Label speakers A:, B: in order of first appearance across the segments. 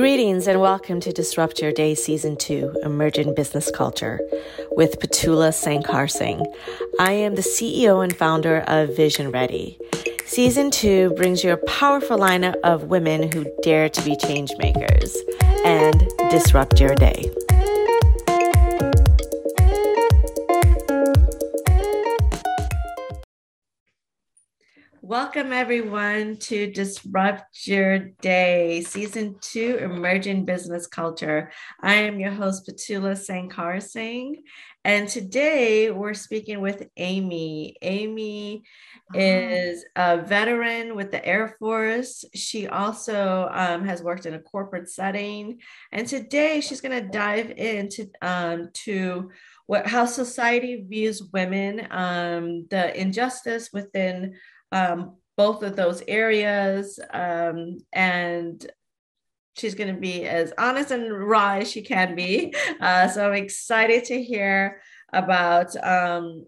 A: Greetings and welcome to Disrupt Your Day Season 2 Emerging Business Culture with Petula Sankar Singh. I am the CEO and founder of Vision Ready. Season 2 brings you a powerful lineup of women who dare to be change makers and disrupt your day. Welcome, everyone, to Disrupt Your Day, Season 2 Emerging Business Culture. I am your host, Patula Sankar Singh, and today we're speaking with Amy. Amy is a veteran with the Air Force. She also um, has worked in a corporate setting, and today she's going to dive into um, to what how society views women, um, the injustice within um, both of those areas. Um, and she's going to be as honest and raw as she can be. Uh, so I'm excited to hear about um,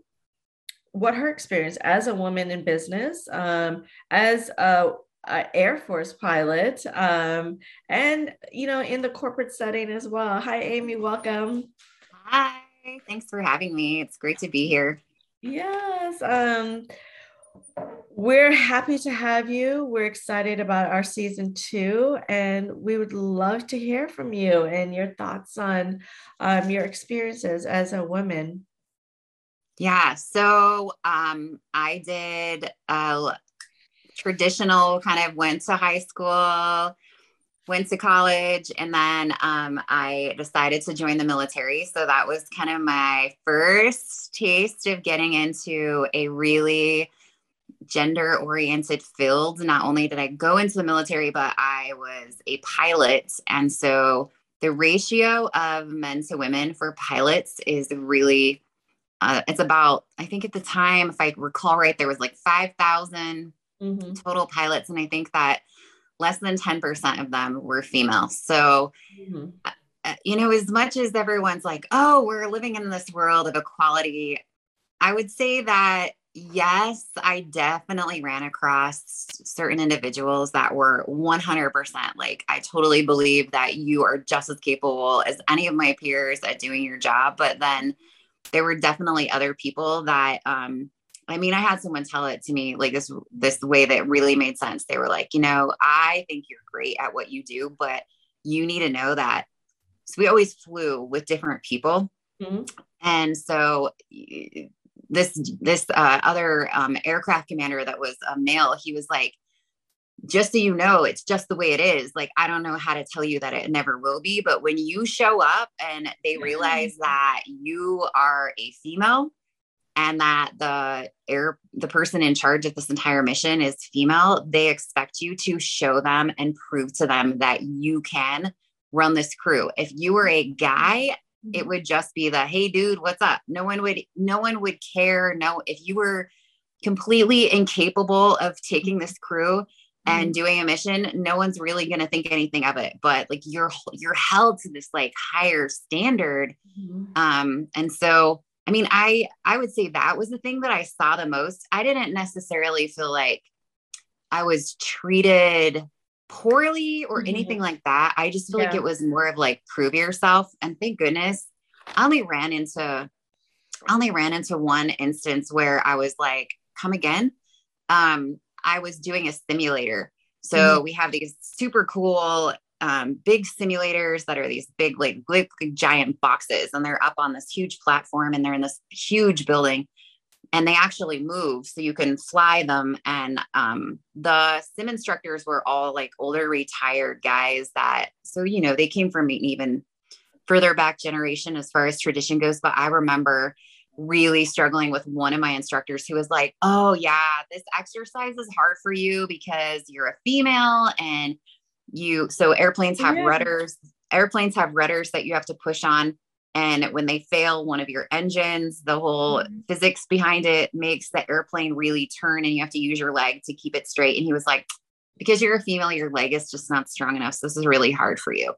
A: what her experience as a woman in business, um, as a, a, Air Force pilot, um, and you know, in the corporate setting as well. Hi, Amy. Welcome.
B: Hi. Thanks for having me. It's great to be here.
A: Yes. We're happy to have you. We're excited about our season two, and we would love to hear from you and your thoughts on um, your experiences as a woman.
B: Yeah, so um, I did a traditional kind of went to high school, went to college, and then um, I decided to join the military. So that was kind of my first taste of getting into a really gender oriented field. Not only did I go into the military, but I was a pilot. And so the ratio of men to women for pilots is really, uh, it's about, I think at the time, if I recall right, there was like 5,000 mm-hmm. total pilots. And I think that less than 10% of them were female. So, mm-hmm. Uh, uh, you know, as much as everyone's like, oh, we're living in this world of equality, I would say that yes, I definitely ran across certain individuals that were 100% like, I totally believe that you are just as capable as any of my peers at doing your job. But then there were definitely other people that, um, I mean, I had someone tell it to me like this this way that really made sense. They were like, you know, I think you're great at what you do, but you need to know that. So we always flew with different people. Mm-hmm. And so this this uh, other um, aircraft commander that was a male he was like just so you know it's just the way it is. Like i don't know how to tell you that it never will be but when you show up and they realize that you are a female and that the air the person in charge of this entire mission is female they expect you to show them and prove to them that you can run this crew. If you were a guy it mm-hmm. would just be the hey dude what's up no one would no one would care no if you were completely incapable of taking this crew and mm-hmm. doing a mission no one's really going to think anything of it but like you're you're held to this like higher standard mm-hmm. um and so i mean i i would say that was the thing that i saw the most i didn't necessarily feel like i was treated poorly or mm-hmm. anything like that. I just feel yeah. like it was more of like prove yourself. And thank goodness I only ran into I only ran into one instance where I was like, come again. Um, I was doing a simulator. So mm-hmm. we have these super cool um, big simulators that are these big, like, like, like giant boxes, and they're up on this huge platform and they're in this huge building and they actually move so you can fly them and um, the sim instructors were all like older retired guys that so you know they came from an even further back generation as far as tradition goes but i remember really struggling with one of my instructors who was like oh yeah this exercise is hard for you because you're a female and you so airplanes have yeah. rudders airplanes have rudders that you have to push on and when they fail one of your engines, the whole mm-hmm. physics behind it makes the airplane really turn and you have to use your leg to keep it straight. And he was like, because you're a female, your leg is just not strong enough. So this is really hard for you.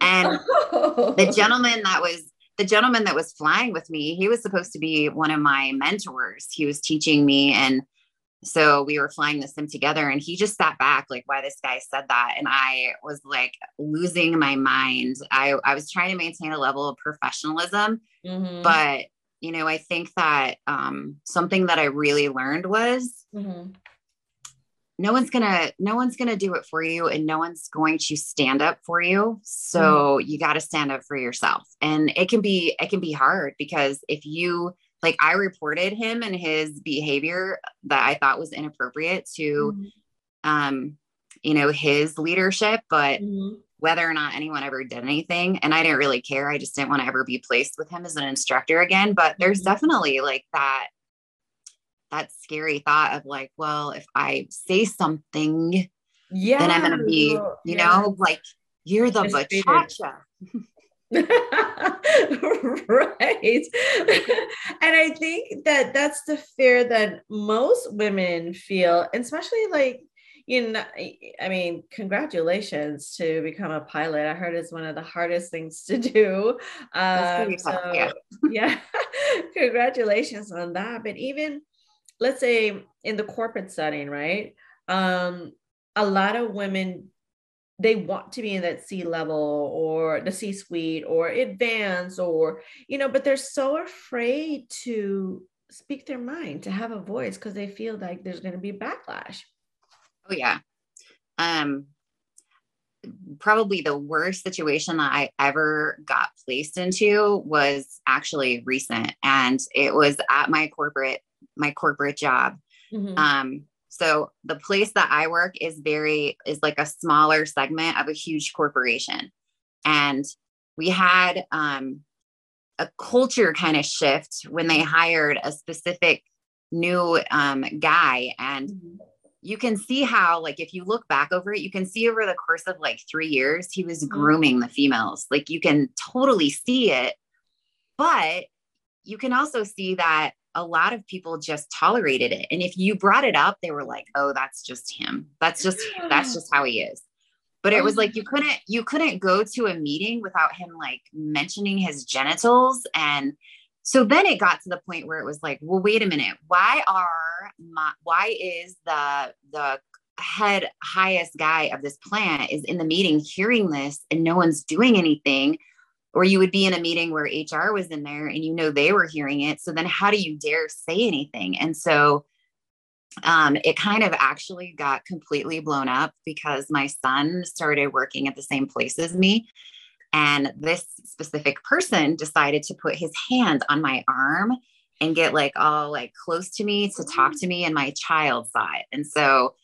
B: And the gentleman that was the gentleman that was flying with me, he was supposed to be one of my mentors. He was teaching me and so we were flying the sim together and he just sat back like why this guy said that and i was like losing my mind i i was trying to maintain a level of professionalism mm-hmm. but you know i think that um something that i really learned was mm-hmm. no one's gonna no one's gonna do it for you and no one's going to stand up for you so mm-hmm. you got to stand up for yourself and it can be it can be hard because if you like I reported him and his behavior that I thought was inappropriate to mm-hmm. um you know his leadership but mm-hmm. whether or not anyone ever did anything and I didn't really care I just didn't want to ever be placed with him as an instructor again but there's mm-hmm. definitely like that that scary thought of like well if I say something yeah then I'm going to be you yeah. know like you're the bachacha
A: right. and I think that that's the fear that most women feel, and especially like, you know, I mean, congratulations to become a pilot. I heard it's one of the hardest things to do. Um, so, yeah, yeah. congratulations on that. But even, let's say, in the corporate setting, right? Um, a lot of women they want to be in that C level or the C suite or advance or, you know, but they're so afraid to speak their mind, to have a voice because they feel like there's going to be backlash.
B: Oh, yeah. Um, probably the worst situation that I ever got placed into was actually recent and it was at my corporate my corporate job. Mm-hmm. Um so the place that I work is very is like a smaller segment of a huge corporation. And we had um, a culture kind of shift when they hired a specific new um, guy and mm-hmm. you can see how like if you look back over it you can see over the course of like three years he was mm-hmm. grooming the females like you can totally see it but you can also see that a lot of people just tolerated it. And if you brought it up, they were like, "Oh, that's just him. That's just that's just how he is." But it was oh like you couldn't you couldn't go to a meeting without him like mentioning his genitals and so then it got to the point where it was like, "Well, wait a minute. Why are my why is the the head highest guy of this plant is in the meeting hearing this and no one's doing anything?" Or you would be in a meeting where HR was in there and you know they were hearing it. So then how do you dare say anything? And so um, it kind of actually got completely blown up because my son started working at the same place as me. And this specific person decided to put his hand on my arm and get like all like close to me to talk to me and my child saw it. And so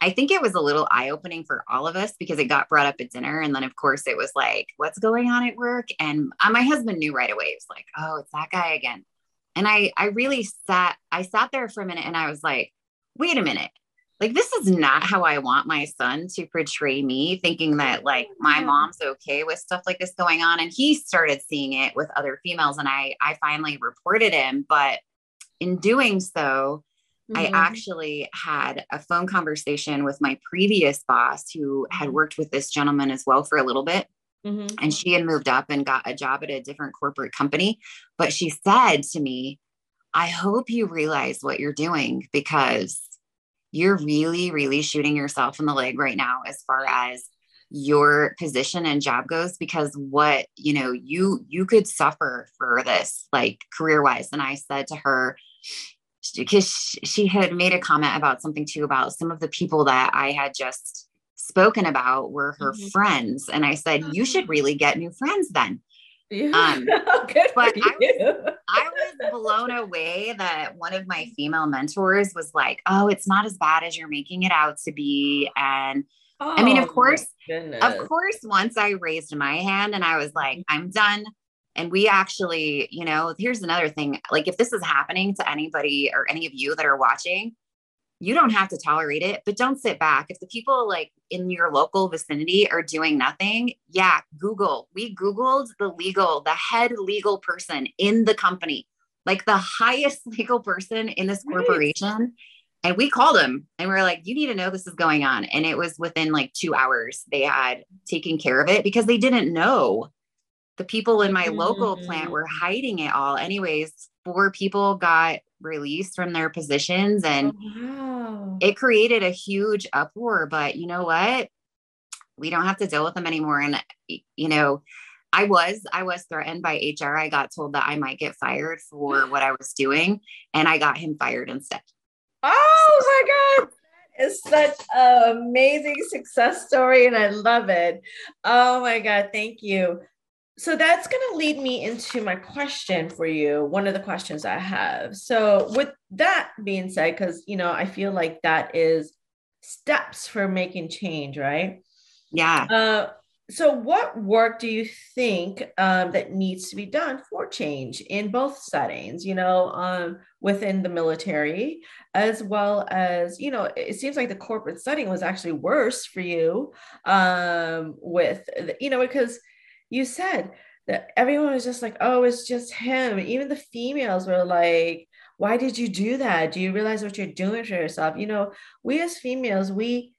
B: I think it was a little eye opening for all of us because it got brought up at dinner. And then, of course, it was like, what's going on at work? And uh, my husband knew right away. It was like, oh, it's that guy again. And I, I really sat, I sat there for a minute and I was like, wait a minute. Like, this is not how I want my son to portray me, thinking that like my mom's okay with stuff like this going on. And he started seeing it with other females. And I, I finally reported him. But in doing so, Mm-hmm. I actually had a phone conversation with my previous boss who had mm-hmm. worked with this gentleman as well for a little bit. Mm-hmm. And she had moved up and got a job at a different corporate company. But she said to me, I hope you realize what you're doing because you're really, really shooting yourself in the leg right now as far as your position and job goes because what you know you you could suffer for this like career wise and i said to her because she had made a comment about something too about some of the people that I had just spoken about were her mm-hmm. friends. And I said, you should mm-hmm. really get new friends then. Yeah. Um, but I was, I was blown away that one of my female mentors was like, oh, it's not as bad as you're making it out to be. And oh, I mean, of oh course, of course, once I raised my hand and I was like, mm-hmm. I'm done. And we actually, you know, here's another thing like if this is happening to anybody or any of you that are watching, you don't have to tolerate it, but don't sit back. If the people like in your local vicinity are doing nothing, yeah, Google. We Googled the legal, the head legal person in the company, like the highest legal person in this corporation. Right. And we called him and we are like, you need to know this is going on. And it was within like two hours they had taken care of it because they didn't know the people in my mm-hmm. local plant mm-hmm. were hiding it all anyways four people got released from their positions and
A: Oh, wow.
B: it created a huge uproar but you know what we don't have to deal with them anymore and you know i was i was threatened by hr i got told that i might get fired for what i was doing and i got him fired instead
A: Oh my God. That is such an amazing success story, and I love it. Oh my God. Thank you. So that's going to lead me into my question for you. One of the questions I have. So, with that being said, because, you know, I feel like that is steps for making change, right?
B: yeah
A: Uh, so, what work do you think um, that needs to be done for change in both settings? You know, um, within the military, as well as you know, it seems like the corporate setting was actually worse for you. Um, with the- you know, because you said that everyone was just like, "Oh, it's just him." Even the females were like, "Why did you do that? Do you realize what you're doing for yourself?" You know, we as females, we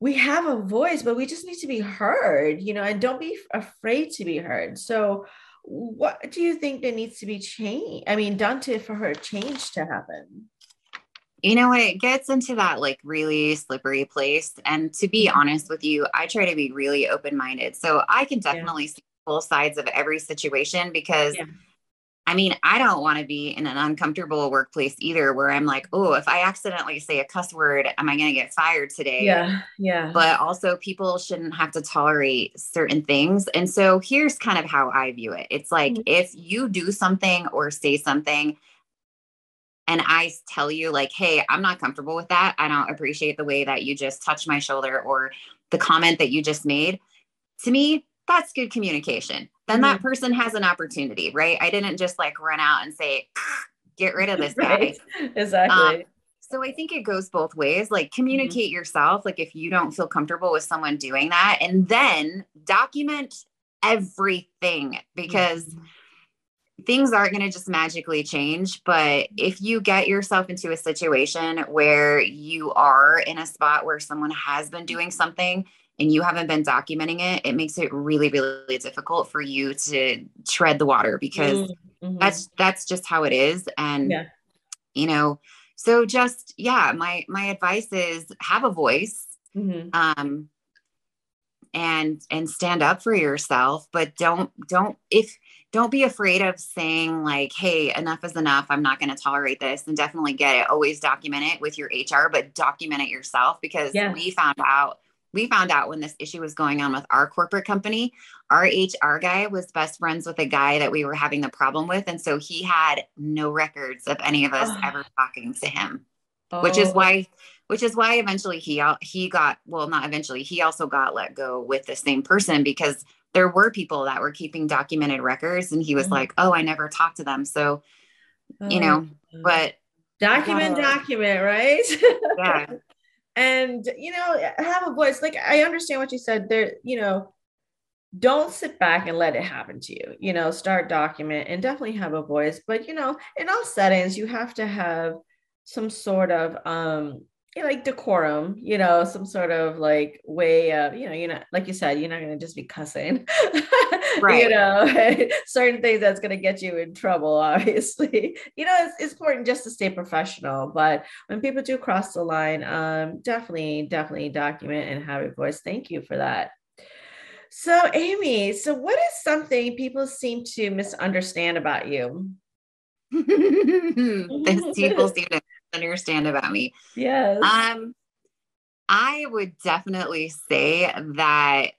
A: we have a voice, but we just need to be heard, you know, and don't be afraid to be heard. So, what do you think that needs to be changed? I mean, done to for her change to happen?
B: You know when it gets into that like really slippery place and to be honest with you i try to be really open-minded so i can definitely see both sides of every situation because
A: Yeah.
B: I mean, I don't want to be in an uncomfortable workplace either where I'm like, oh, if I accidentally say a cuss word, am I going to get fired today?
A: Yeah, yeah.
B: But also, people shouldn't have to tolerate certain things. And so, here's kind of how I view it it's like
A: Mhm.
B: if you do something or say something, and I tell you, like, hey, I'm not comfortable with that. I don't appreciate the way that you just touched my shoulder or the comment that you just made. To me, that's good communication. Then that mm-hmm. person has an opportunity, right? I didn't just like run out and say, get rid of this guy.
A: right. Exactly.
B: Um, So I think it goes both ways. Like mm-hmm. communicate yourself. Like if you don't feel comfortable with someone doing that, and then document everything because mm-hmm. Things aren't going to just magically change. But if you get yourself into a situation where you are in a spot where someone has been doing something and you haven't been documenting it, it makes it really, really difficult for you to tread the water because
A: Mhm.
B: that's that's just how it is. And
A: Yeah.
B: you know, so just yeah, my my advice is have a voice
A: Mhm.
B: um and and stand up for yourself but don't don't if don't be afraid of saying like hey enough is enough i'm not going to tolerate this and definitely get it always document it with your hr but document it yourself because
A: Yeah.
B: we found out we found out when this issue was going on with our corporate company our hr guy was best friends with a guy that we were having the problem with and so he had no records of any of us
A: Oh.
B: ever talking to him which is
A: Oh,
B: why which is why eventually he he got well not eventually he also got let go with the same person because there were people that were keeping documented records and he was
A: Mhm.
B: like oh i never talked to them so you know
A: oh.
B: but
A: document, document, right?
B: yeah
A: and you know have a voice like i understand what you said there you know don't sit back and let it happen to you you know start document and definitely have a voice but you know in all settings you have to have some sort of um you know, like decorum you know some sort of like way of you know you know like you said you're not going to just be cussing you know certain things that's going to get you in trouble obviously you know it's, it's important just to stay professional but when people do cross the line, um, definitely, definitely document and have a voice. Thank you for that. So, Amy, so what is something people seem to misunderstand about you?
B: people seem to understand about me
A: Yes.
B: um i would definitely say that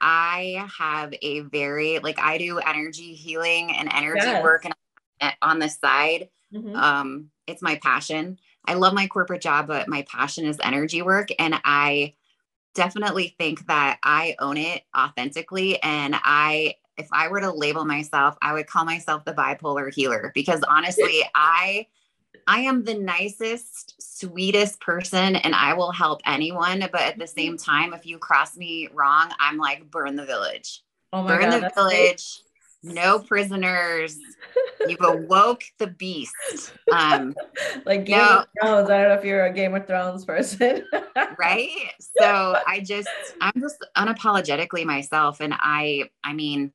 B: i have a very like i do energy healing and energy
A: Yes.
B: work and on the side
A: Mhm.
B: um it's my passion i love my corporate job but my passion is energy work and i definitely think that i own it authentically and i if i were to label myself i would call myself the bipolar healer because honestly i i am the nicest sweetest person and i will help anyone but at the same time if you cross me wrong i'm like burn the village
A: oh my
B: burn
A: God.
B: the village no prisoners you've awoke the beast um
A: like Game
B: No.
A: of Thrones. I don't know if you're a Game of Thrones person.
B: right so i just i'm just unapologetically myself and i i mean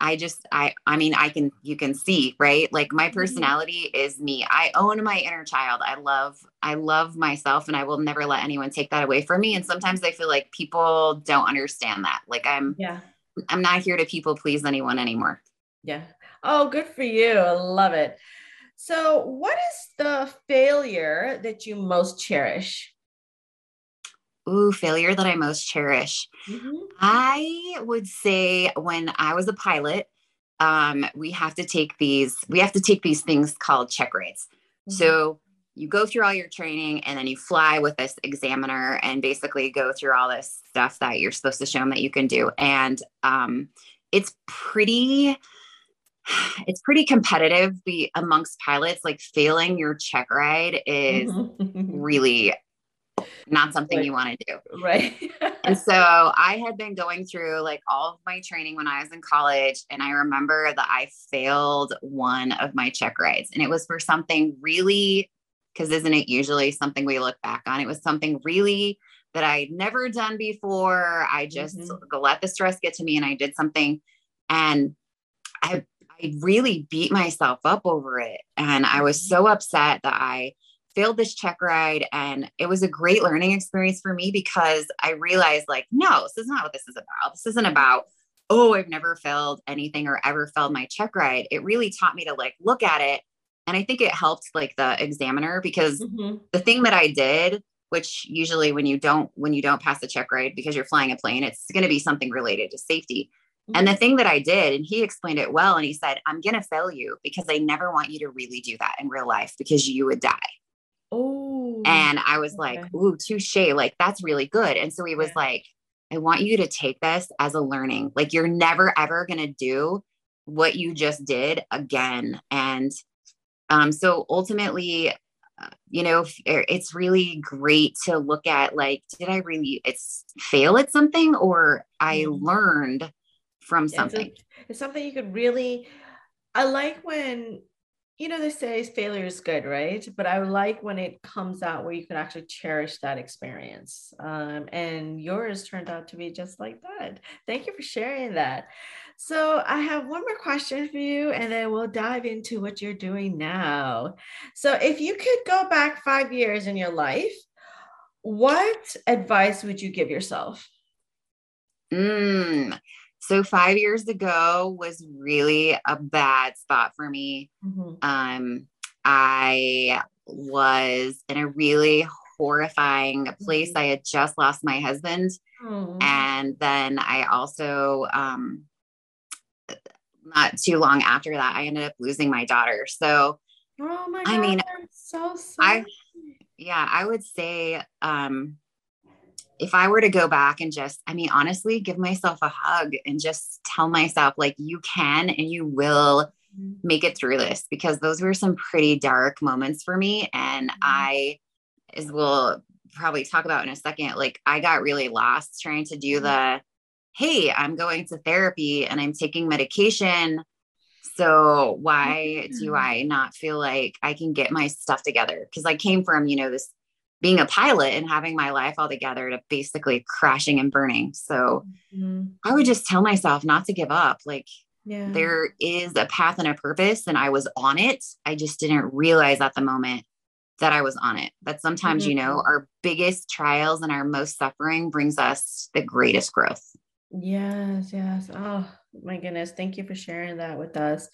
B: I just I I mean I can you can see right like my mm-hmm. personality is me. I own my inner child. I love I love myself and I will never let anyone take that away from me and sometimes I feel like people don't understand that. Like I'm
A: Yeah.
B: I'm not here to people please anyone anymore.
A: Yeah. Oh, good for you. I love it. So, what is the failure that you most cherish?
B: Ooh, failure that I most cherish. Mm-hmm. I would say when I was a pilot, um, we have to take these, we have to take these things called check rides. Mm-hmm. So you go through all your training and then you fly with this examiner and basically go through all this stuff that you're supposed to show them that you can do. And um, it's pretty it's pretty competitive be amongst pilots like failing your check ride is really not something
A: right.
B: you want to do.
A: Right.
B: and so I had been going through like all of my training when I was in college. And I remember that I failed one of my check rides. And it was for something really, because isn't it usually something we look back on? It was something really that I'd never done before. I just mm-hmm. let the stress get to me and I did something. And I I really beat myself up over it. And I was mm-hmm. so upset that I failed this check ride. And it was a great learning experience for me because I realized, like, no, this is not what this is about. This isn't about, oh, I've never failed anything or ever failed my check ride. It really taught me to like look at it. And I think it helped like the examiner because mm-hmm. the thing that I did, which usually when you don't when you don't pass the check ride because you're flying a plane, it's going to be something related to safety. And the mm-hmm. thing that I did, and he explained it well, and he said, I'm going to fail you because I never want you to really do that in real life because you would die.
A: Oh.
B: And I was okay. like, ooh, touche. Like, that's really good. And so he was yeah. like, I want you to take this as a learning. Like, you're never, ever going to do what you just did again. And um, so ultimately, uh, you know, er, it's really great to look at like, did I really it's fail at something or I mm-hmm. learned from something?
A: It's, a, it's something you could really, I like when you know, they say failure is good, right? But I like when it comes out where you can actually cherish that experience. Um, and yours turned out to be just like that. Thank you for sharing that. So I have one more question for you, and then we'll dive into what you're doing now. So if you could go back five years in your life, what advice would you give yourself?
B: Mm, so five years ago was really a bad spot for me. Mm-hmm. Um, I was in a really horrifying place. Mm-hmm. I had just lost my husband. Oh. And then I also, um, not too long after that, I ended up losing my daughter. So,
A: oh my God, I mean, so
B: sorry. I, yeah, I would say, um, if I were to go back and just, I mean, honestly, give myself a hug and just tell myself, like, you can and you will mm-hmm. make it through this because those were some pretty dark moments for me. And mm-hmm. I, as we'll probably talk about in a second, like, I got really lost trying to do mm-hmm. the, hey, I'm going to therapy and I'm taking medication. So why do I not feel like I can get my stuff together? Because I came from, you know, this being a pilot and having my life all together to basically crashing and burning. So mm-hmm. I would just tell myself not to give up. Like yeah. there is a path and a purpose, and I was on it. I just didn't realize at the moment that I was on it. That sometimes, mm-hmm. you know, mm-hmm. our biggest trials and our most suffering brings us the greatest growth.
A: Yes, yes. Oh my goodness. Thank you for sharing that with us.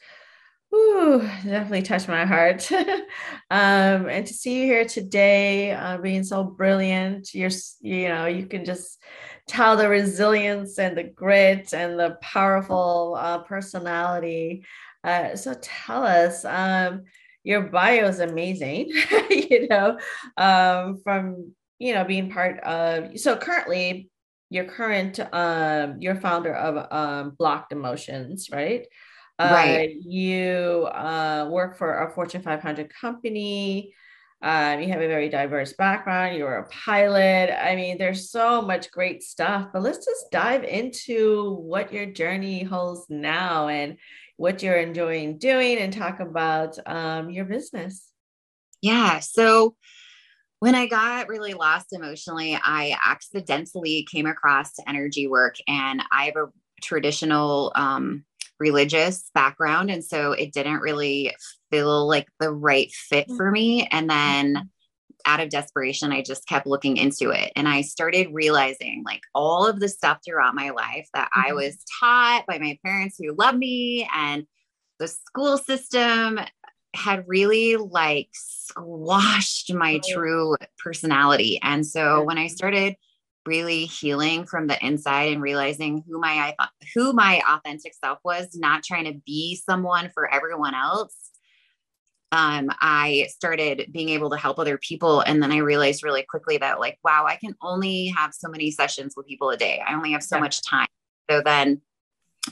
A: Ooh, definitely touched my heart. um, and to see you here today, uh, being so brilliant, you're, you know, you can just tell the resilience and the grit and the powerful uh, personality. Uh, so tell us, um, your bio is amazing, you know, um, from, you know, being part of, so currently your current, um, you're founder of um, Blocked Emotions, right?
B: Right.
A: Uh, you uh, work for a Fortune 500 company. Um, you have a very diverse background. You're a pilot. I mean, there's so much great stuff, but let's just dive into what your journey holds now and what you're enjoying doing and talk about um, your business.
B: Yeah. So, when I got really lost emotionally, I accidentally came across energy work and I have a traditional um, religious background. And so it didn't really feel like the right fit for me. And then out of desperation, I just kept looking into it. And I started realizing like all of the stuff throughout my life that mm-hmm. I was taught by my parents who love me and the school system had really like squashed my true personality. And so when I started really healing from the inside and realizing who my who my authentic self was, not trying to be someone for everyone else, um, I started being able to help other people. And then I realized really quickly that, like, wow, I can only have so many sessions with people a day. I only have so yeah. much time. So then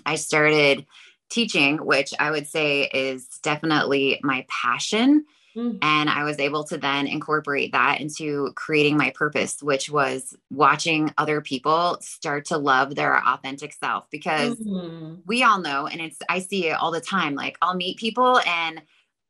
B: I started teaching, which I would say is definitely my passion. Mm-hmm. And I was able to then incorporate that into creating my purpose, which was watching other people start to love their authentic self. Because mm-hmm. we all know, and it's, I see it all the time. Like I'll meet people and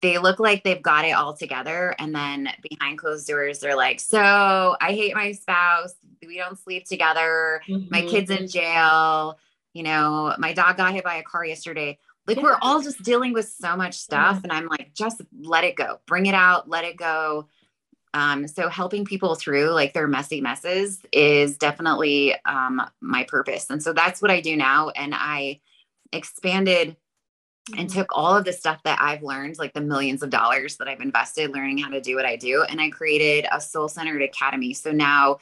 B: they look like they've got it all together. And then behind closed doors, they're like, So I hate my spouse. We don't sleep together. Mm-hmm. My kid's in jail. You know, my dog got hit by a car yesterday. Like, yeah. we're all just dealing with so much stuff. And I'm like, just let it go, bring it out, let it go. Um, so helping people through like their messy messes is definitely um, my purpose. And so that's what I do now. And I expanded and mm-hmm. took all of the stuff that I've learned, like the millions of dollars that I've invested learning how to do what I do, and I created a soul centered academy. So now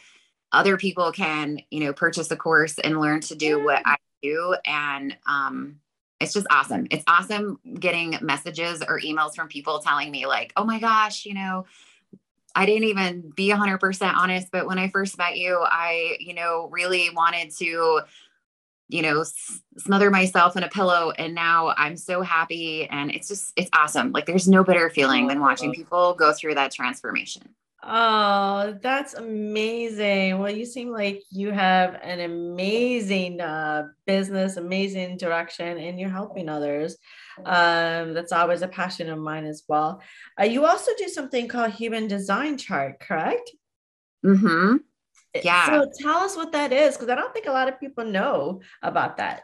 B: other people can, you know, purchase a course and learn to do what I do. And um, it's just awesome. It's awesome getting messages or emails from people telling me, like, oh my gosh, you know, I didn't even be 100% honest, but when I first met you, I, you know, really wanted to you know, smother myself in a pillow. And now I'm so happy. And it's just, it's awesome. Like there's no better feeling oh, than watching people go through that transformation.
A: Oh, that's amazing. Well, you seem like you have an amazing uh, business, amazing direction, and you're helping others. Um, that's always a passion of mine as well. Uh, you also do something called Human Design Chart, correct?
B: Mm-hmm.
A: Yeah. So tell us what that is, because I don't think a lot of people know about that.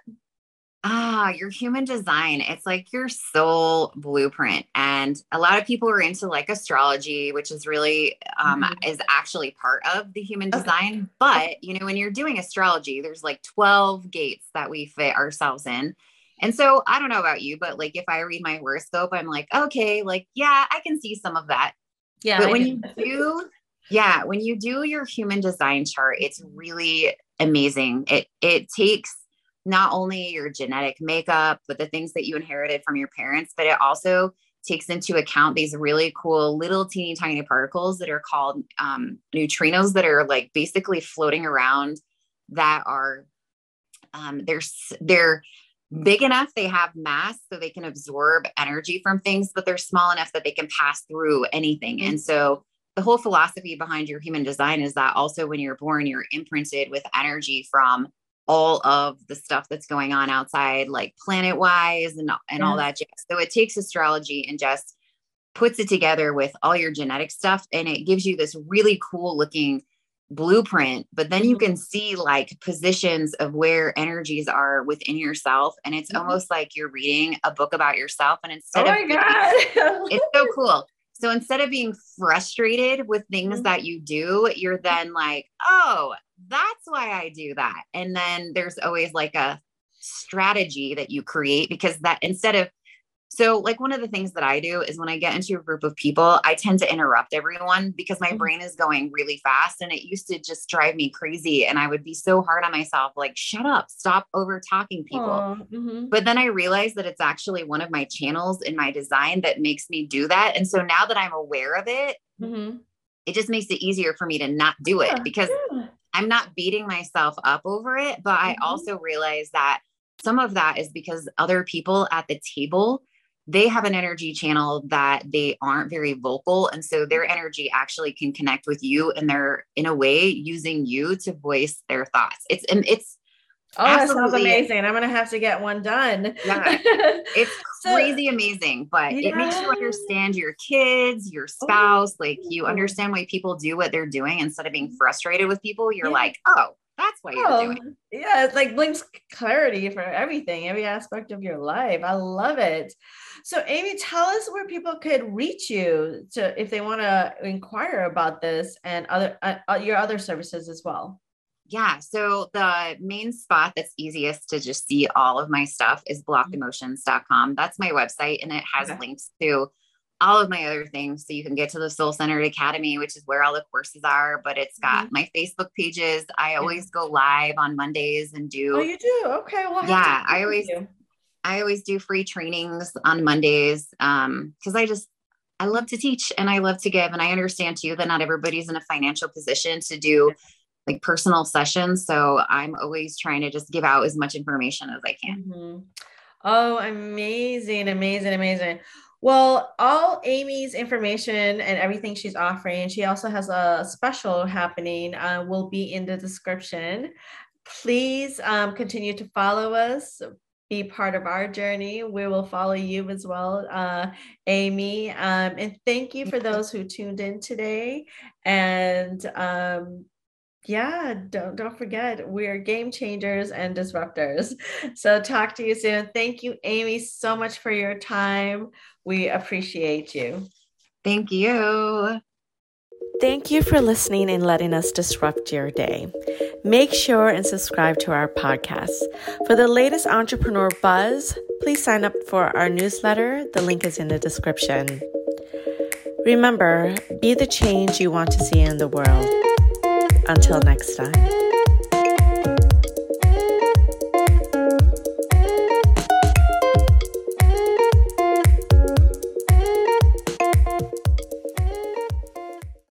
B: Ah, your human design. It's like your soul blueprint. And a lot of people are into like astrology, which is really um mm-hmm. is actually part of the human design. Okay. But you know, when you're doing astrology, there's like 12 gates that we fit ourselves in. And so I don't know about you, but like if I read my horoscope, I'm like, okay, like, yeah, I can see some of that. Yeah. But when you do yeah, when you do your human design chart, it's really amazing. It it takes not only your genetic makeup, but the things that you inherited from your parents, but it also takes into account these really cool little teeny tiny particles that are called um, neutrinos that are like basically floating around that are um, they're they're big enough they have mass so they can absorb energy from things but they're small enough that they can pass through anything. And so the whole philosophy behind your human design is that also when you're born, you're imprinted with energy from all of the stuff that's going on outside, like planet wise and, and yeah. all that. Jazz. So it takes astrology and just puts it together with all your genetic stuff and it gives you this really cool looking blueprint but then you mm-hmm. can see like positions of where energies are within yourself and it's mm-hmm. almost like you're reading a book about yourself and instead oh
A: of
B: it's so cool so instead of being frustrated with things mm-hmm. that you do, you're then like, oh, that's why I do that. And then there's always like a strategy that you create because that instead of so, like, one of the things that I do is when I get into a group of people, I tend to interrupt everyone because my mm-hmm. brain is going really fast. And it used to just drive me crazy. And I would be so hard on myself, like, shut up, stop over talking people. Mm-hmm. But then I realized that it's actually one of my channels in my design that makes me do that. And so now that I'm aware of it, mm-hmm. it just makes it easier for me to not do it yeah. because yeah. I'm not beating myself up over it. But I mm-hmm. also realize that some of that is because other people at the table they have an energy channel that they aren't very vocal and so their energy actually can connect with you and they're in a way using you to voice their thoughts it's it's
A: Oh, that sounds amazing. I'm gonna have to get one done.
B: Yeah. It's crazy amazing, but yeah. it makes you understand your kids, your oh, spouse, like you understand why people do what they're doing instead of being frustrated with people. You're yeah. like, oh, That's why you're doing.
A: Yeah, it's like brings clarity for everything, every aspect of your life. I love it. So, Amy, tell us where people could reach you to if they want to inquire about this and other uh, uh, your other services as well.
B: Yeah. So the main spot that's easiest to just see all of my stuff is blockedemotions.com. That's my website and it has okay. links to all of my other things. So you can get to the Soul Centered Academy, which is where all the courses are, but it's got mm-hmm. my Facebook pages. I always go live on Mondays and do.
A: Oh, you do? Okay. Well,
B: yeah, I always. I always do free trainings on Mondays. Um, cause I just, I love to teach and I love to give. And I understand too that not everybody's in a financial position to do like personal sessions. So I'm always trying to just give out as much information as I can.
A: Mm-hmm. Oh, amazing, amazing, amazing. Well, all Amy's information and everything she's offering, she also has a special happening, uh, will be in the description. Please um, continue to follow us, be part of our journey. We will follow you as well, uh, Amy. Um, and thank you for those who tuned in today. And um, yeah, don't don't forget we're game changers and disruptors. So talk to you soon. Thank you, Amy, so much for your time. We appreciate you.
B: Thank you.
A: Thank you for listening and letting us disrupt your day. Make sure and subscribe to our podcast. For the latest entrepreneur buzz, please sign up for our newsletter. The link is in the description. Remember, be the change you want to see in the world. Until next time.